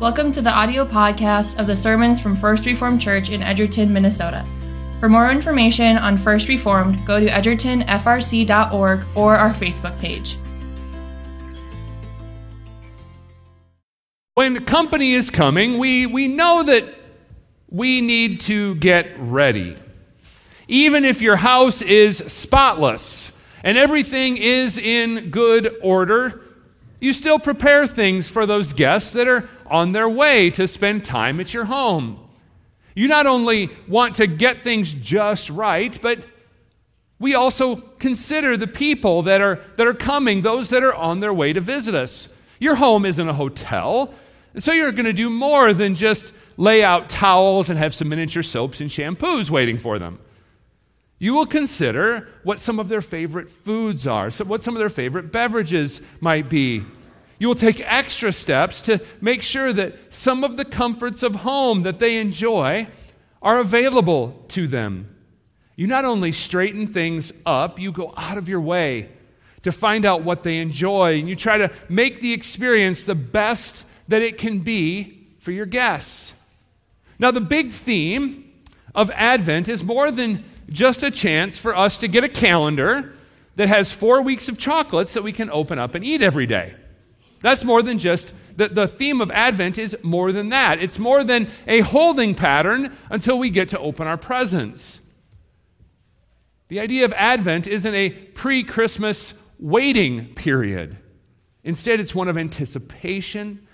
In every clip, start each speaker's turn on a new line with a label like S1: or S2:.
S1: Welcome to the audio podcast of the sermons from First Reformed Church in Edgerton, Minnesota. For more information on First Reformed, go to edgertonfrc.org or our Facebook page.
S2: When company is coming, we, we know that we need to get ready. Even if your house is spotless and everything is in good order, you still prepare things for those guests that are on their way to spend time at your home. You not only want to get things just right, but we also consider the people that are, that are coming, those that are on their way to visit us. Your home isn't a hotel, so you're going to do more than just lay out towels and have some miniature soaps and shampoos waiting for them. You will consider what some of their favorite foods are, what some of their favorite beverages might be. You will take extra steps to make sure that some of the comforts of home that they enjoy are available to them. You not only straighten things up, you go out of your way to find out what they enjoy, and you try to make the experience the best that it can be for your guests. Now, the big theme of Advent is more than just a chance for us to get a calendar that has four weeks of chocolates that we can open up and eat every day. That's more than just the, the theme of Advent is more than that. It's more than a holding pattern until we get to open our presents. The idea of Advent isn't a pre Christmas waiting period. Instead, it's one of anticipation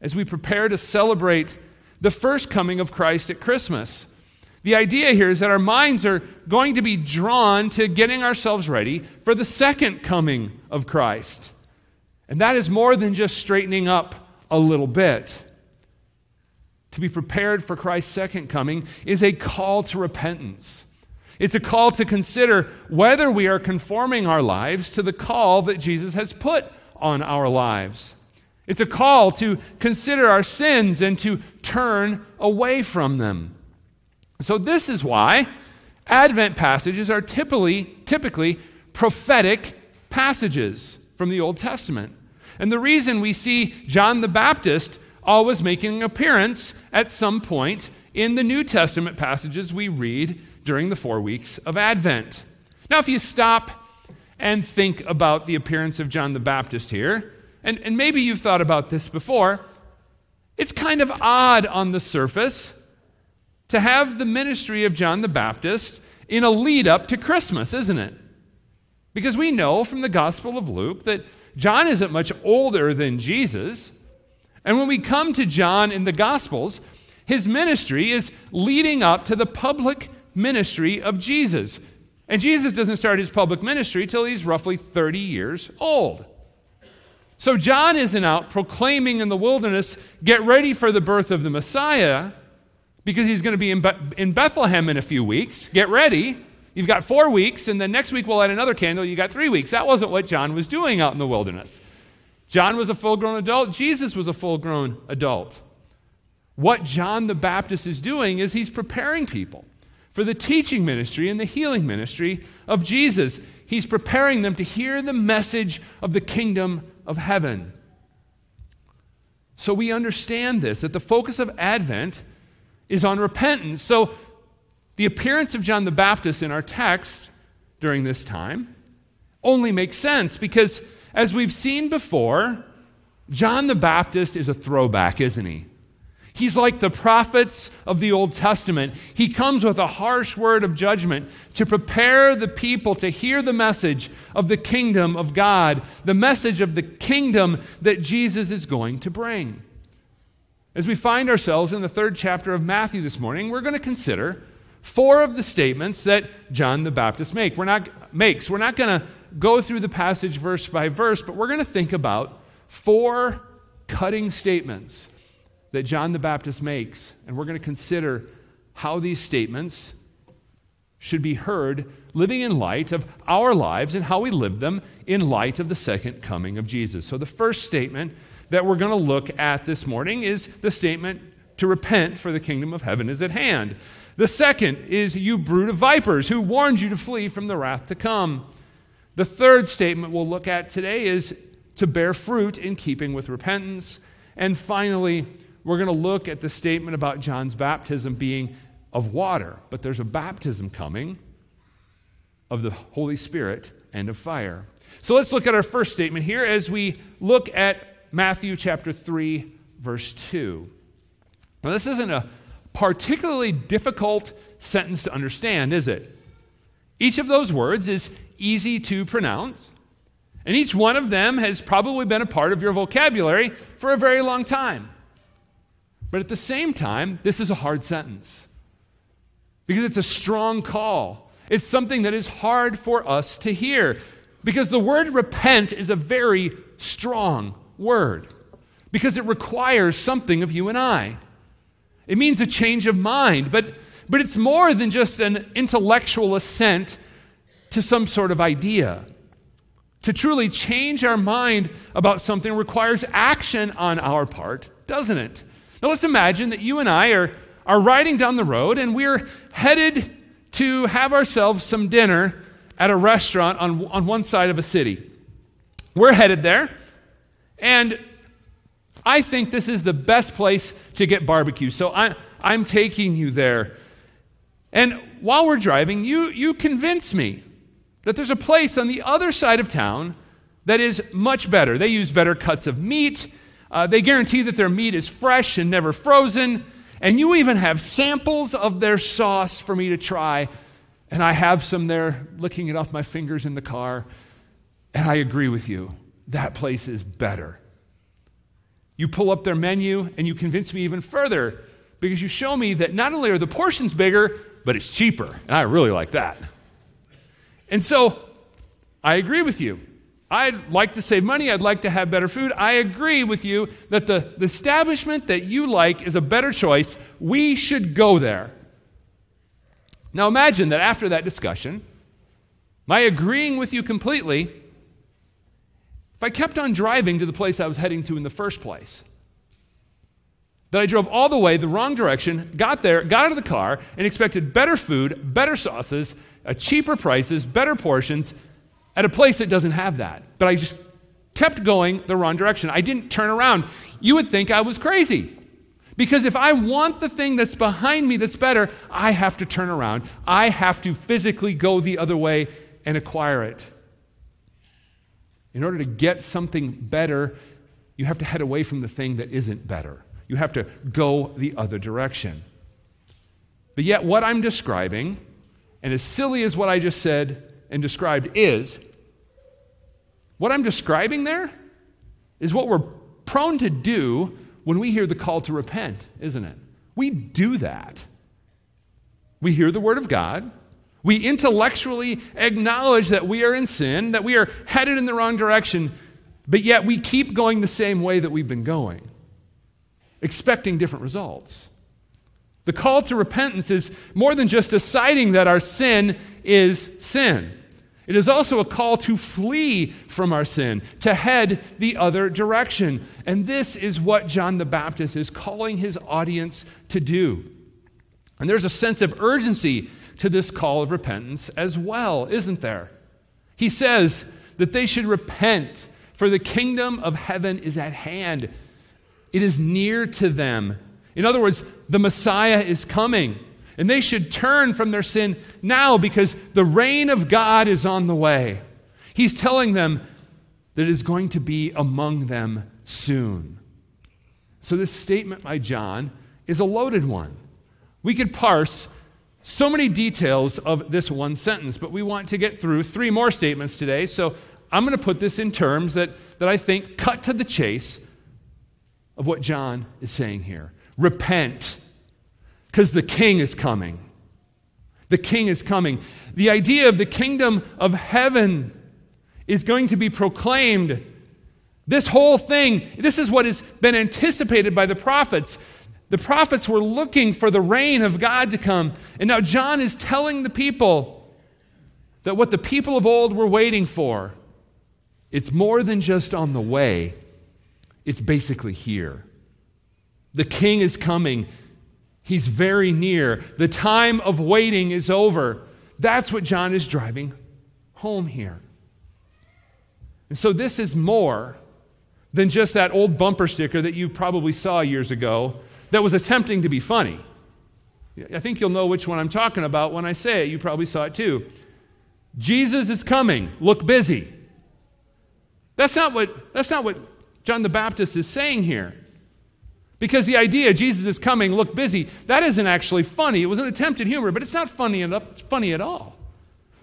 S2: as we prepare to celebrate the first coming of Christ at Christmas. The idea here is that our minds are going to be drawn to getting ourselves ready for the second coming of Christ. And that is more than just straightening up a little bit. To be prepared for Christ's second coming is a call to repentance. It's a call to consider whether we are conforming our lives to the call that Jesus has put on our lives. It's a call to consider our sins and to turn away from them. So, this is why Advent passages are typically, typically prophetic passages from the Old Testament. And the reason we see John the Baptist always making an appearance at some point in the New Testament passages we read during the four weeks of Advent. Now, if you stop and think about the appearance of John the Baptist here, and, and maybe you've thought about this before, it's kind of odd on the surface to have the ministry of John the Baptist in a lead up to Christmas, isn't it? Because we know from the Gospel of Luke that John isn't much older than Jesus. And when we come to John in the Gospels, his ministry is leading up to the public ministry of Jesus. And Jesus doesn't start his public ministry till he's roughly 30 years old. So John isn't out proclaiming in the wilderness, get ready for the birth of the Messiah, because he's going to be in, Be- in Bethlehem in a few weeks. Get ready. You've got four weeks, and then next week we'll light another candle. You got three weeks. That wasn't what John was doing out in the wilderness. John was a full grown adult, Jesus was a full grown adult. What John the Baptist is doing is he's preparing people for the teaching ministry and the healing ministry of Jesus. He's preparing them to hear the message of the kingdom of heaven. So we understand this that the focus of Advent is on repentance. So the appearance of John the Baptist in our text during this time only makes sense because, as we've seen before, John the Baptist is a throwback, isn't he? He's like the prophets of the Old Testament. He comes with a harsh word of judgment to prepare the people to hear the message of the kingdom of God, the message of the kingdom that Jesus is going to bring. As we find ourselves in the third chapter of Matthew this morning, we're going to consider four of the statements that John the Baptist make. We're not, makes. We're not going to go through the passage verse by verse, but we're going to think about four cutting statements that John the Baptist makes. And we're going to consider how these statements should be heard living in light of our lives and how we live them in light of the second coming of Jesus. So, the first statement that we're going to look at this morning is the statement to repent, for the kingdom of heaven is at hand. The second is, You brood of vipers, who warned you to flee from the wrath to come. The third statement we'll look at today is to bear fruit in keeping with repentance. And finally, we're going to look at the statement about John's baptism being of water, but there's a baptism coming of the Holy Spirit and of fire. So let's look at our first statement here as we look at Matthew chapter 3, verse 2. Now, this isn't a particularly difficult sentence to understand, is it? Each of those words is easy to pronounce, and each one of them has probably been a part of your vocabulary for a very long time. But at the same time, this is a hard sentence because it's a strong call. It's something that is hard for us to hear because the word repent is a very strong word because it requires something of you and I. It means a change of mind, but, but it's more than just an intellectual assent to some sort of idea. To truly change our mind about something requires action on our part, doesn't it? Now let's imagine that you and I are, are riding down the road and we're headed to have ourselves some dinner at a restaurant on, on one side of a city. We're headed there, and I think this is the best place to get barbecue. So I, I'm taking you there. And while we're driving, you, you convince me that there's a place on the other side of town that is much better. They use better cuts of meat. Uh, they guarantee that their meat is fresh and never frozen. And you even have samples of their sauce for me to try. And I have some there, licking it off my fingers in the car. And I agree with you. That place is better. You pull up their menu and you convince me even further because you show me that not only are the portions bigger, but it's cheaper. And I really like that. And so I agree with you. I'd like to save money. I'd like to have better food. I agree with you that the, the establishment that you like is a better choice. We should go there. Now imagine that after that discussion, my agreeing with you completely, I kept on driving to the place I was heading to in the first place, that I drove all the way the wrong direction, got there, got out of the car, and expected better food, better sauces, uh, cheaper prices, better portions, at a place that doesn't have that. But I just kept going the wrong direction. I didn't turn around. You would think I was crazy. Because if I want the thing that's behind me that's better, I have to turn around. I have to physically go the other way and acquire it. In order to get something better, you have to head away from the thing that isn't better. You have to go the other direction. But yet, what I'm describing, and as silly as what I just said, and described is, what I'm describing there is what we're prone to do when we hear the call to repent, isn't it? We do that. We hear the word of God. We intellectually acknowledge that we are in sin, that we are headed in the wrong direction, but yet we keep going the same way that we've been going, expecting different results. The call to repentance is more than just deciding that our sin is sin. It is also a call to flee from our sin, to head the other direction. And this is what John the Baptist is calling his audience to do. And there's a sense of urgency to this call of repentance as well, isn't there? He says that they should repent, for the kingdom of heaven is at hand. It is near to them. In other words, the Messiah is coming. And they should turn from their sin now because the reign of God is on the way. He's telling them that it is going to be among them soon. So, this statement by John is a loaded one. We could parse so many details of this one sentence, but we want to get through three more statements today. So, I'm going to put this in terms that, that I think cut to the chase of what John is saying here. Repent because the king is coming. The king is coming. The idea of the kingdom of heaven is going to be proclaimed. This whole thing, this is what has been anticipated by the prophets. The prophets were looking for the reign of God to come. And now John is telling the people that what the people of old were waiting for, it's more than just on the way, it's basically here. The king is coming. He's very near. The time of waiting is over. That's what John is driving home here. And so, this is more than just that old bumper sticker that you probably saw years ago that was attempting to be funny. I think you'll know which one I'm talking about when I say it. You probably saw it too. Jesus is coming. Look busy. That's not what, that's not what John the Baptist is saying here. Because the idea, Jesus is coming, look busy, that isn't actually funny. It was an attempt at humor, but it's not funny, enough, funny at all.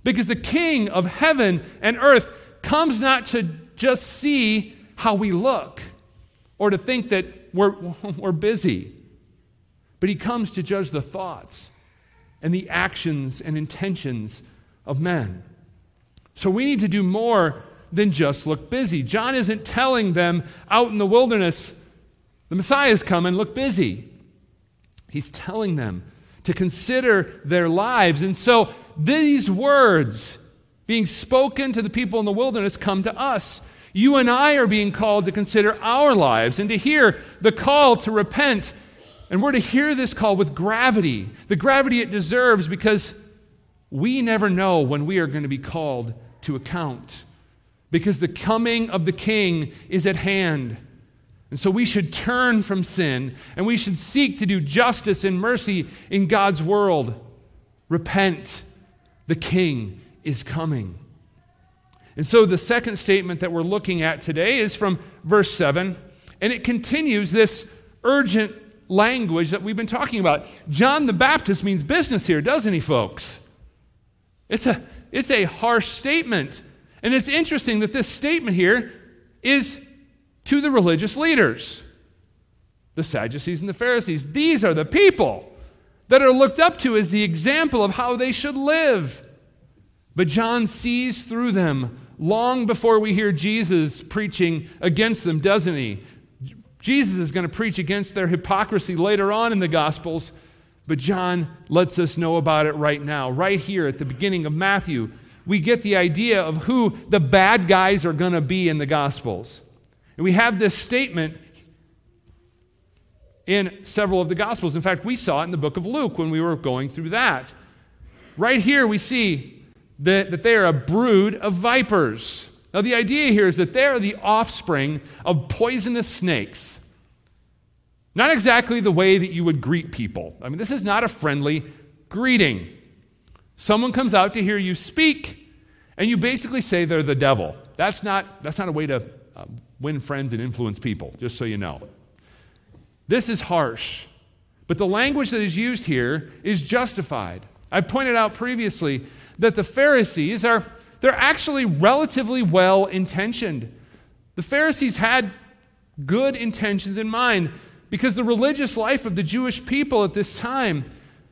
S2: Because the King of heaven and earth comes not to just see how we look or to think that we're, we're busy, but he comes to judge the thoughts and the actions and intentions of men. So we need to do more than just look busy. John isn't telling them out in the wilderness, the Messiah is coming, look busy. He's telling them to consider their lives. And so these words being spoken to the people in the wilderness come to us. You and I are being called to consider our lives and to hear the call to repent. And we're to hear this call with gravity, the gravity it deserves, because we never know when we are going to be called to account because the coming of the King is at hand. And so we should turn from sin and we should seek to do justice and mercy in God's world. Repent, the King is coming. And so the second statement that we're looking at today is from verse 7, and it continues this urgent language that we've been talking about. John the Baptist means business here, doesn't he, folks? It's a, it's a harsh statement. And it's interesting that this statement here is to the religious leaders, the Sadducees and the Pharisees. These are the people that are looked up to as the example of how they should live. But John sees through them long before we hear Jesus preaching against them, doesn't he? Jesus is going to preach against their hypocrisy later on in the Gospels, but John lets us know about it right now, right here at the beginning of Matthew we get the idea of who the bad guys are going to be in the Gospels. And we have this statement in several of the Gospels. In fact, we saw it in the book of Luke when we were going through that. Right here, we see that, that they are a brood of vipers. Now, the idea here is that they are the offspring of poisonous snakes. Not exactly the way that you would greet people. I mean, this is not a friendly greeting. Someone comes out to hear you speak, and you basically say they're the devil. That's not, that's not a way to uh, win friends and influence people, just so you know. This is harsh, but the language that is used here is justified. I pointed out previously that the Pharisees are they're actually relatively well intentioned. The Pharisees had good intentions in mind because the religious life of the Jewish people at this time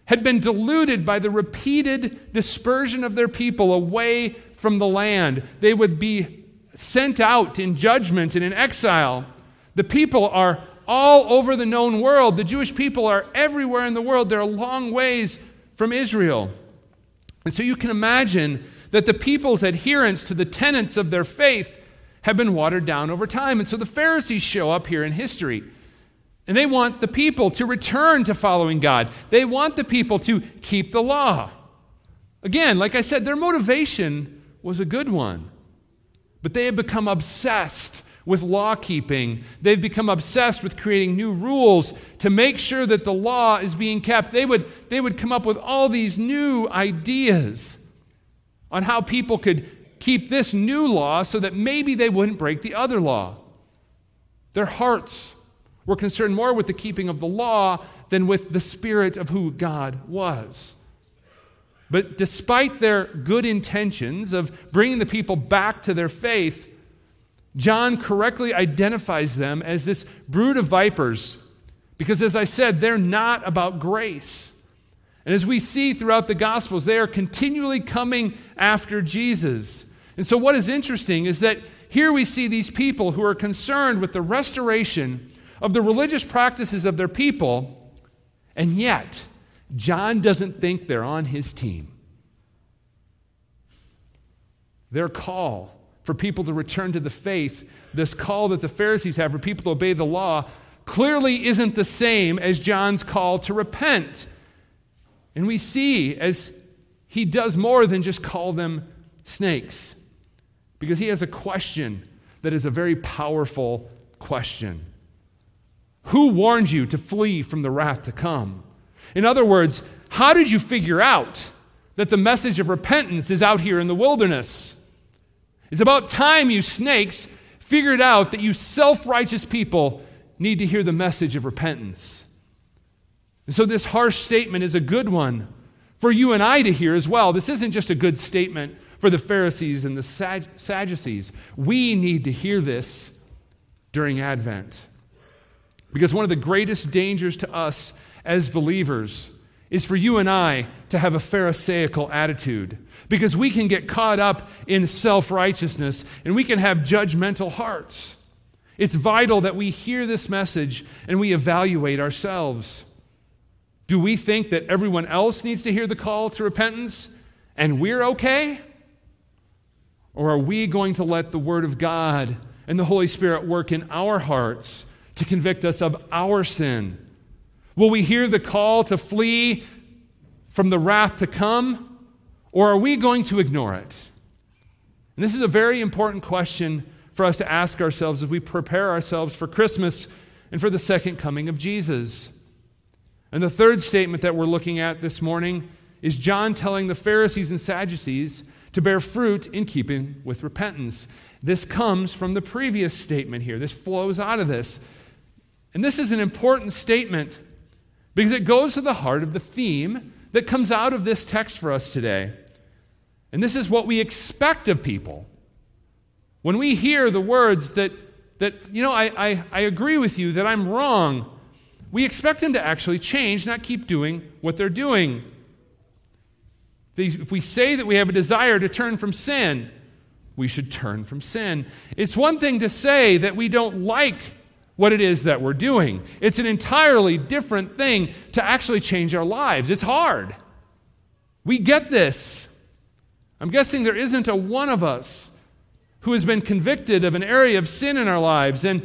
S2: had been diluted by the repeated dispersion of their people away from the land. They would be sent out in judgment and in exile. The people are all over the known world. The Jewish people are everywhere in the world. They're a long ways from Israel. And so you can imagine that the people's adherence to the tenets of their faith have been watered down over time. And so the Pharisees show up here in history. And they want the people to return to following God. They want the people to keep the law. Again, like I said, their motivation was a good one. But they have become obsessed with law keeping. They've become obsessed with creating new rules to make sure that the law is being kept. They would, they would come up with all these new ideas on how people could keep this new law so that maybe they wouldn't break the other law. Their hearts were concerned more with the keeping of the law than with the spirit of who God was. But despite their good intentions of bringing the people back to their faith, John correctly identifies them as this brood of vipers because, as I said, they're not about grace. And as we see throughout the Gospels, they are continually coming after Jesus. And so, what is interesting is that here we see these people who are concerned with the restoration of the religious practices of their people, and yet John doesn't think they're on his team. Their call for people to return to the faith, this call that the Pharisees have for people to obey the law, clearly isn't the same as John's call to repent. And we see as he does more than just call them snakes, because he has a question that is a very powerful question. Who warned you to flee from the wrath to come? In other words, how did you figure out that the message of repentance is out here in the wilderness? It's about time you snakes figured out that you self righteous people need to hear the message of repentance. And so, this harsh statement is a good one for you and I to hear as well. This isn't just a good statement for the Pharisees and the Sadducees. We need to hear this during Advent. Because one of the greatest dangers to us as believers is for you and I to have a Pharisaical attitude. Because we can get caught up in self righteousness and we can have judgmental hearts. It's vital that we hear this message and we evaluate ourselves. Do we think that everyone else needs to hear the call to repentance and we're okay? Or are we going to let the Word of God and the Holy Spirit work in our hearts to convict us of our sin? Will we hear the call to flee from the wrath to come? Or are we going to ignore it? And this is a very important question for us to ask ourselves as we prepare ourselves for Christmas and for the second coming of Jesus. And the third statement that we're looking at this morning is John telling the Pharisees and Sadducees to bear fruit in keeping with repentance. This comes from the previous statement here. This flows out of this. And this is an important statement because it goes to the heart of the theme that comes out of this text for us today. And this is what we expect of people. When we hear the words that, that you know, I, I, I agree with you that I'm wrong, we expect them to actually change, not keep doing what they're doing. If we say that we have a desire to turn from sin, we should turn from sin. It's one thing to say that we don't like what it is that we're doing, it's an entirely different thing to actually change our lives. It's hard. We get this. I'm guessing there isn't a one of us who has been convicted of an area of sin in our lives, and,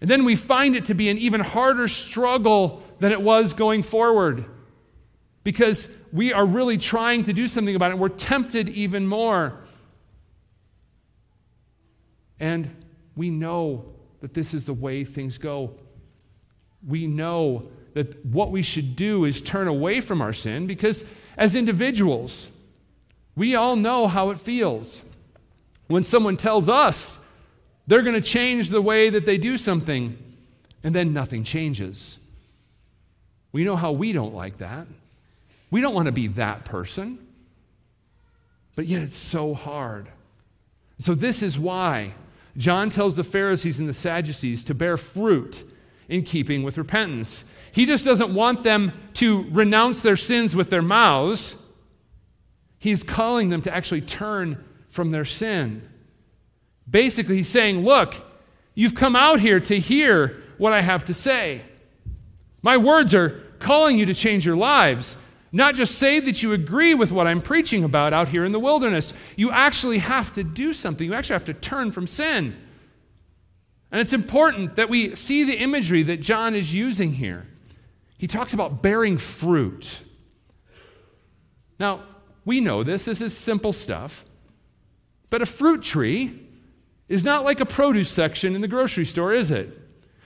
S2: and then we find it to be an even harder struggle than it was going forward because we are really trying to do something about it. We're tempted even more. And we know that this is the way things go. We know that what we should do is turn away from our sin because as individuals, we all know how it feels when someone tells us they're going to change the way that they do something, and then nothing changes. We know how we don't like that. We don't want to be that person. But yet it's so hard. So, this is why John tells the Pharisees and the Sadducees to bear fruit in keeping with repentance. He just doesn't want them to renounce their sins with their mouths, he's calling them to actually turn from their sin. Basically, he's saying, Look, you've come out here to hear what I have to say. My words are calling you to change your lives. Not just say that you agree with what I'm preaching about out here in the wilderness. You actually have to do something. You actually have to turn from sin. And it's important that we see the imagery that John is using here. He talks about bearing fruit. Now, we know this, this is simple stuff. But a fruit tree is not like a produce section in the grocery store, is it?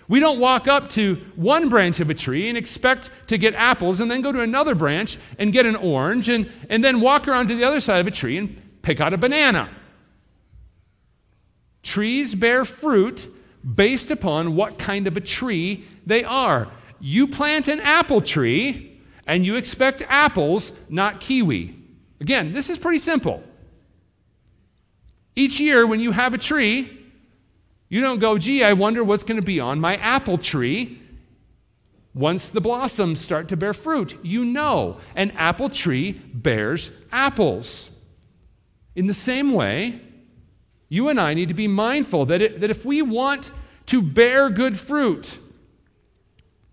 S2: We don't walk up to one branch of a tree and expect to get apples and then go to another branch and get an orange and, and then walk around to the other side of a tree and pick out a banana. Trees bear fruit based upon what kind of a tree they are. You plant an apple tree and you expect apples, not kiwi. Again, this is pretty simple. Each year, when you have a tree, you don't go, gee, I wonder what's going to be on my apple tree. Once the blossoms start to bear fruit, you know an apple tree bears apples. In the same way, you and I need to be mindful that, it, that if we want to bear good fruit,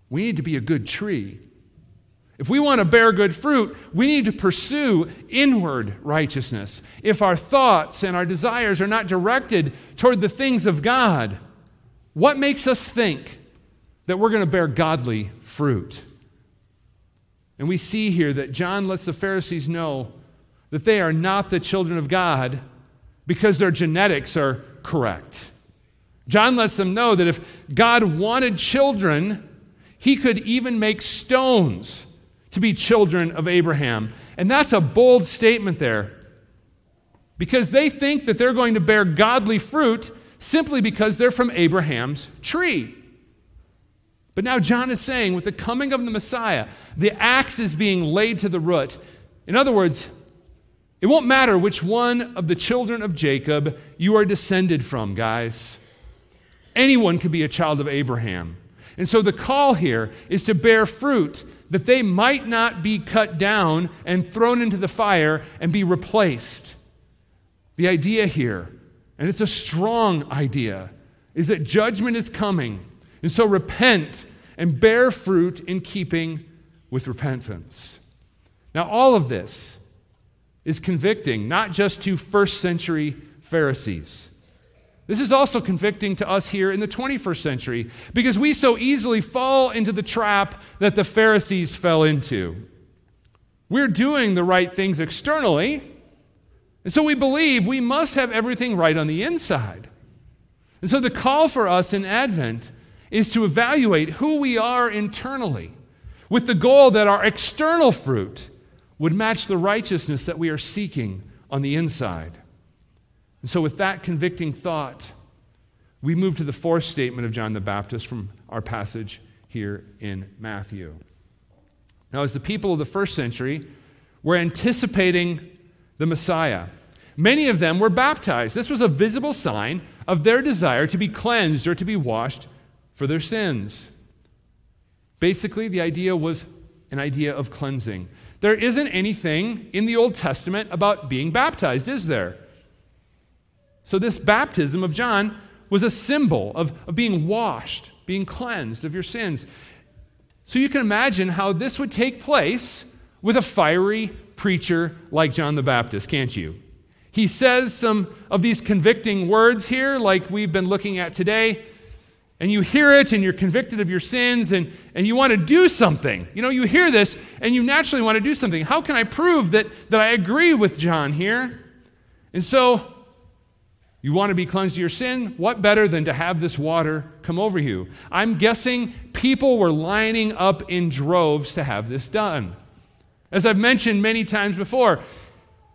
S2: we need to be a good tree. If we want to bear good fruit, we need to pursue inward righteousness. If our thoughts and our desires are not directed toward the things of God, what makes us think that we're going to bear godly fruit? And we see here that John lets the Pharisees know that they are not the children of God because their genetics are correct. John lets them know that if God wanted children, he could even make stones to be children of Abraham. And that's a bold statement there. Because they think that they're going to bear godly fruit simply because they're from Abraham's tree. But now John is saying, with the coming of the Messiah, the axe is being laid to the root. In other words, it won't matter which one of the children of Jacob you are descended from, guys. Anyone can be a child of Abraham. And so the call here is to bear fruit that they might not be cut down and thrown into the fire and be replaced. The idea here, and it's a strong idea, is that judgment is coming. And so repent and bear fruit in keeping with repentance. Now, all of this is convicting, not just to first century Pharisees. This is also convicting to us here in the 21st century because we so easily fall into the trap that the Pharisees fell into. We're doing the right things externally, and so we believe we must have everything right on the inside. And so the call for us in Advent is to evaluate who we are internally with the goal that our external fruit would match the righteousness that we are seeking on the inside. And so, with that convicting thought, we move to the fourth statement of John the Baptist from our passage here in Matthew. Now, as the people of the first century were anticipating the Messiah, many of them were baptized. This was a visible sign of their desire to be cleansed or to be washed for their sins. Basically, the idea was an idea of cleansing. There isn't anything in the Old Testament about being baptized, is there? So, this baptism of John was a symbol of, of being washed, being cleansed of your sins. So, you can imagine how this would take place with a fiery preacher like John the Baptist, can't you? He says some of these convicting words here, like we've been looking at today and you hear it and you're convicted of your sins and, and you want to do something. You know, you hear this and you naturally want to do something. How can I prove that, that I agree with John here? And so, you want to be cleansed of your sin? What better than to have this water come over you? I'm guessing people were lining up in droves to have this done. As I've mentioned many times before,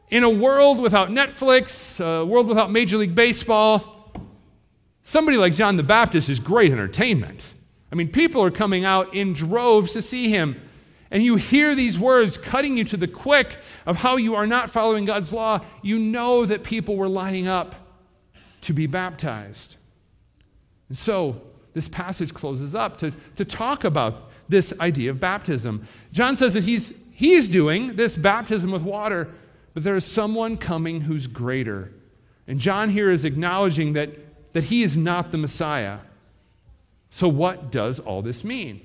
S2: in a world without Netflix, a world without Major League Baseball, Somebody like John the Baptist is great entertainment. I mean, people are coming out in droves to see him. And you hear these words cutting you to the quick of how you are not following God's law. You know that people were lining up to be baptized. And so, this passage closes up to, to talk about this idea of baptism. John says that he's, he's doing this baptism with water, but there is someone coming who's greater. And John here is acknowledging that that he is not the Messiah. So, what does all this mean?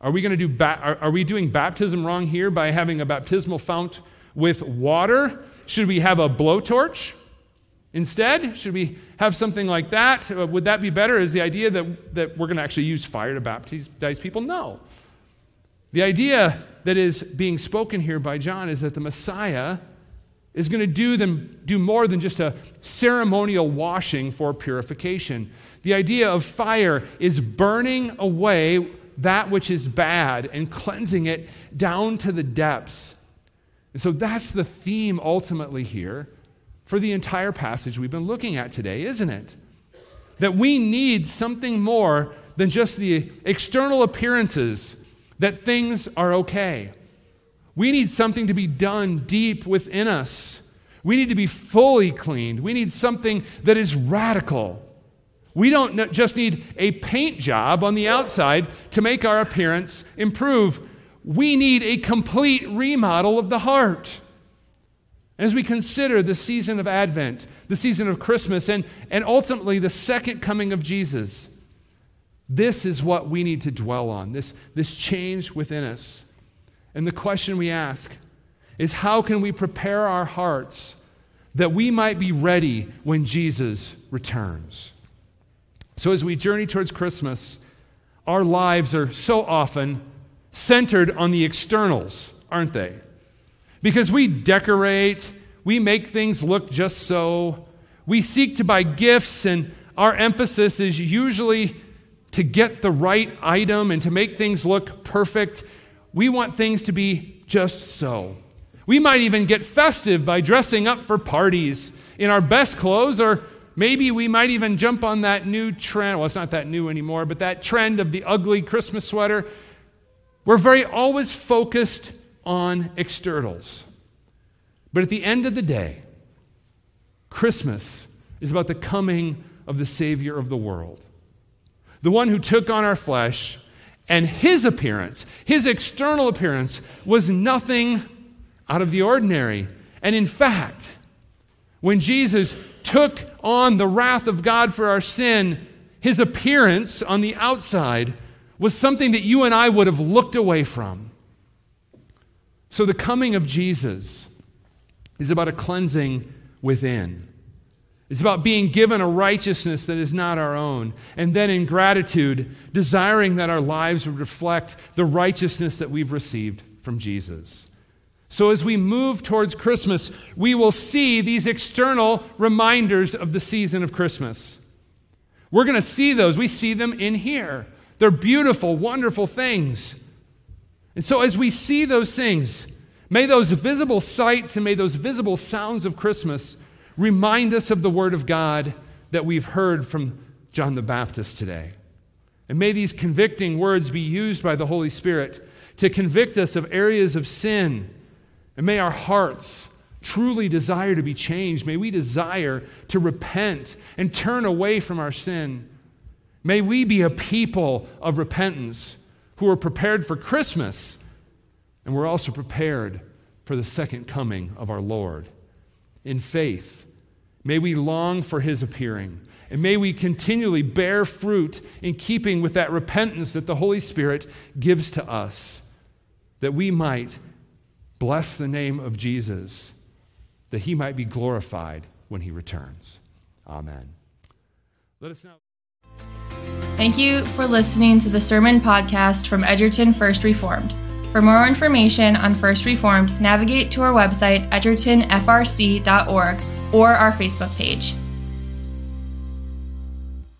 S2: Are we going to do ba- are, are we doing baptism wrong here by having a baptismal fount with water? Should we have a blowtorch instead? Should we have something like that? Uh, would that be better? Is the idea that, that we're going to actually use fire to baptize people? No. The idea that is being spoken here by John is that the Messiah is going to do them do more than just a ceremonial washing for purification. The idea of fire is burning away that which is bad and cleansing it down to the depths. And so that's the theme ultimately here for the entire passage we've been looking at today, isn't it? That we need something more than just the external appearances that things are okay. We need something to be done deep within us. We need to be fully cleaned. We need something that is radical. We don't just need a paint job on the outside to make our appearance improve. We need a complete remodel of the heart. As we consider the season of Advent, the season of Christmas, and, and ultimately the second coming of Jesus, this is what we need to dwell on this, this change within us. And the question we ask is how can we prepare our hearts that we might be ready when Jesus returns? So, as we journey towards Christmas, our lives are so often centered on the externals, aren't they? Because we decorate, we make things look just so, we seek to buy gifts and our emphasis is usually to get the right item and to make things look perfect. We want things to be just so. We might even get festive by dressing up for parties in our best clothes, or maybe we might even jump on that new trend. Well, it's not that new anymore, but that trend of the ugly Christmas sweater. We're very always focused on externals. But at the end of the day, Christmas is about the coming of the Savior of the world, the one who took on our flesh, and his appearance, his external appearance, was nothing out of the ordinary. And in fact, when Jesus took on the wrath of God for our sin, his appearance on the outside was something that you and I would have looked away from. So the coming of Jesus is about a cleansing within. It's about being given a righteousness that is not our own. And then in gratitude, desiring that our lives would reflect the righteousness that we've received from Jesus. So as we move towards Christmas, we will see these external reminders of the season of Christmas. We're going to see those. We see them in here. They're beautiful, wonderful things. And so as we see those things, may those visible sights and may those visible sounds of Christmas remind us of the Word of God that we've heard from John the Baptist today. And may these convicting words be used by the Holy Spirit to convict us of areas of sin. And may our hearts truly desire to be changed. May we desire to repent and turn away from our sin. May we be a people of repentance who are prepared for Christmas and we're also prepared for the second coming of our Lord in faith. May we long for his appearing. And may we continually bear fruit in keeping with that repentance that the Holy Spirit gives to us, that we might bless the name of Jesus, that he might be glorified when he returns. Amen. Let us now.
S1: Thank you for listening to the Sermon Podcast from Edgerton First Reformed. For more information on First Reformed, navigate to our website, edgertonfrc.org, or our Facebook page.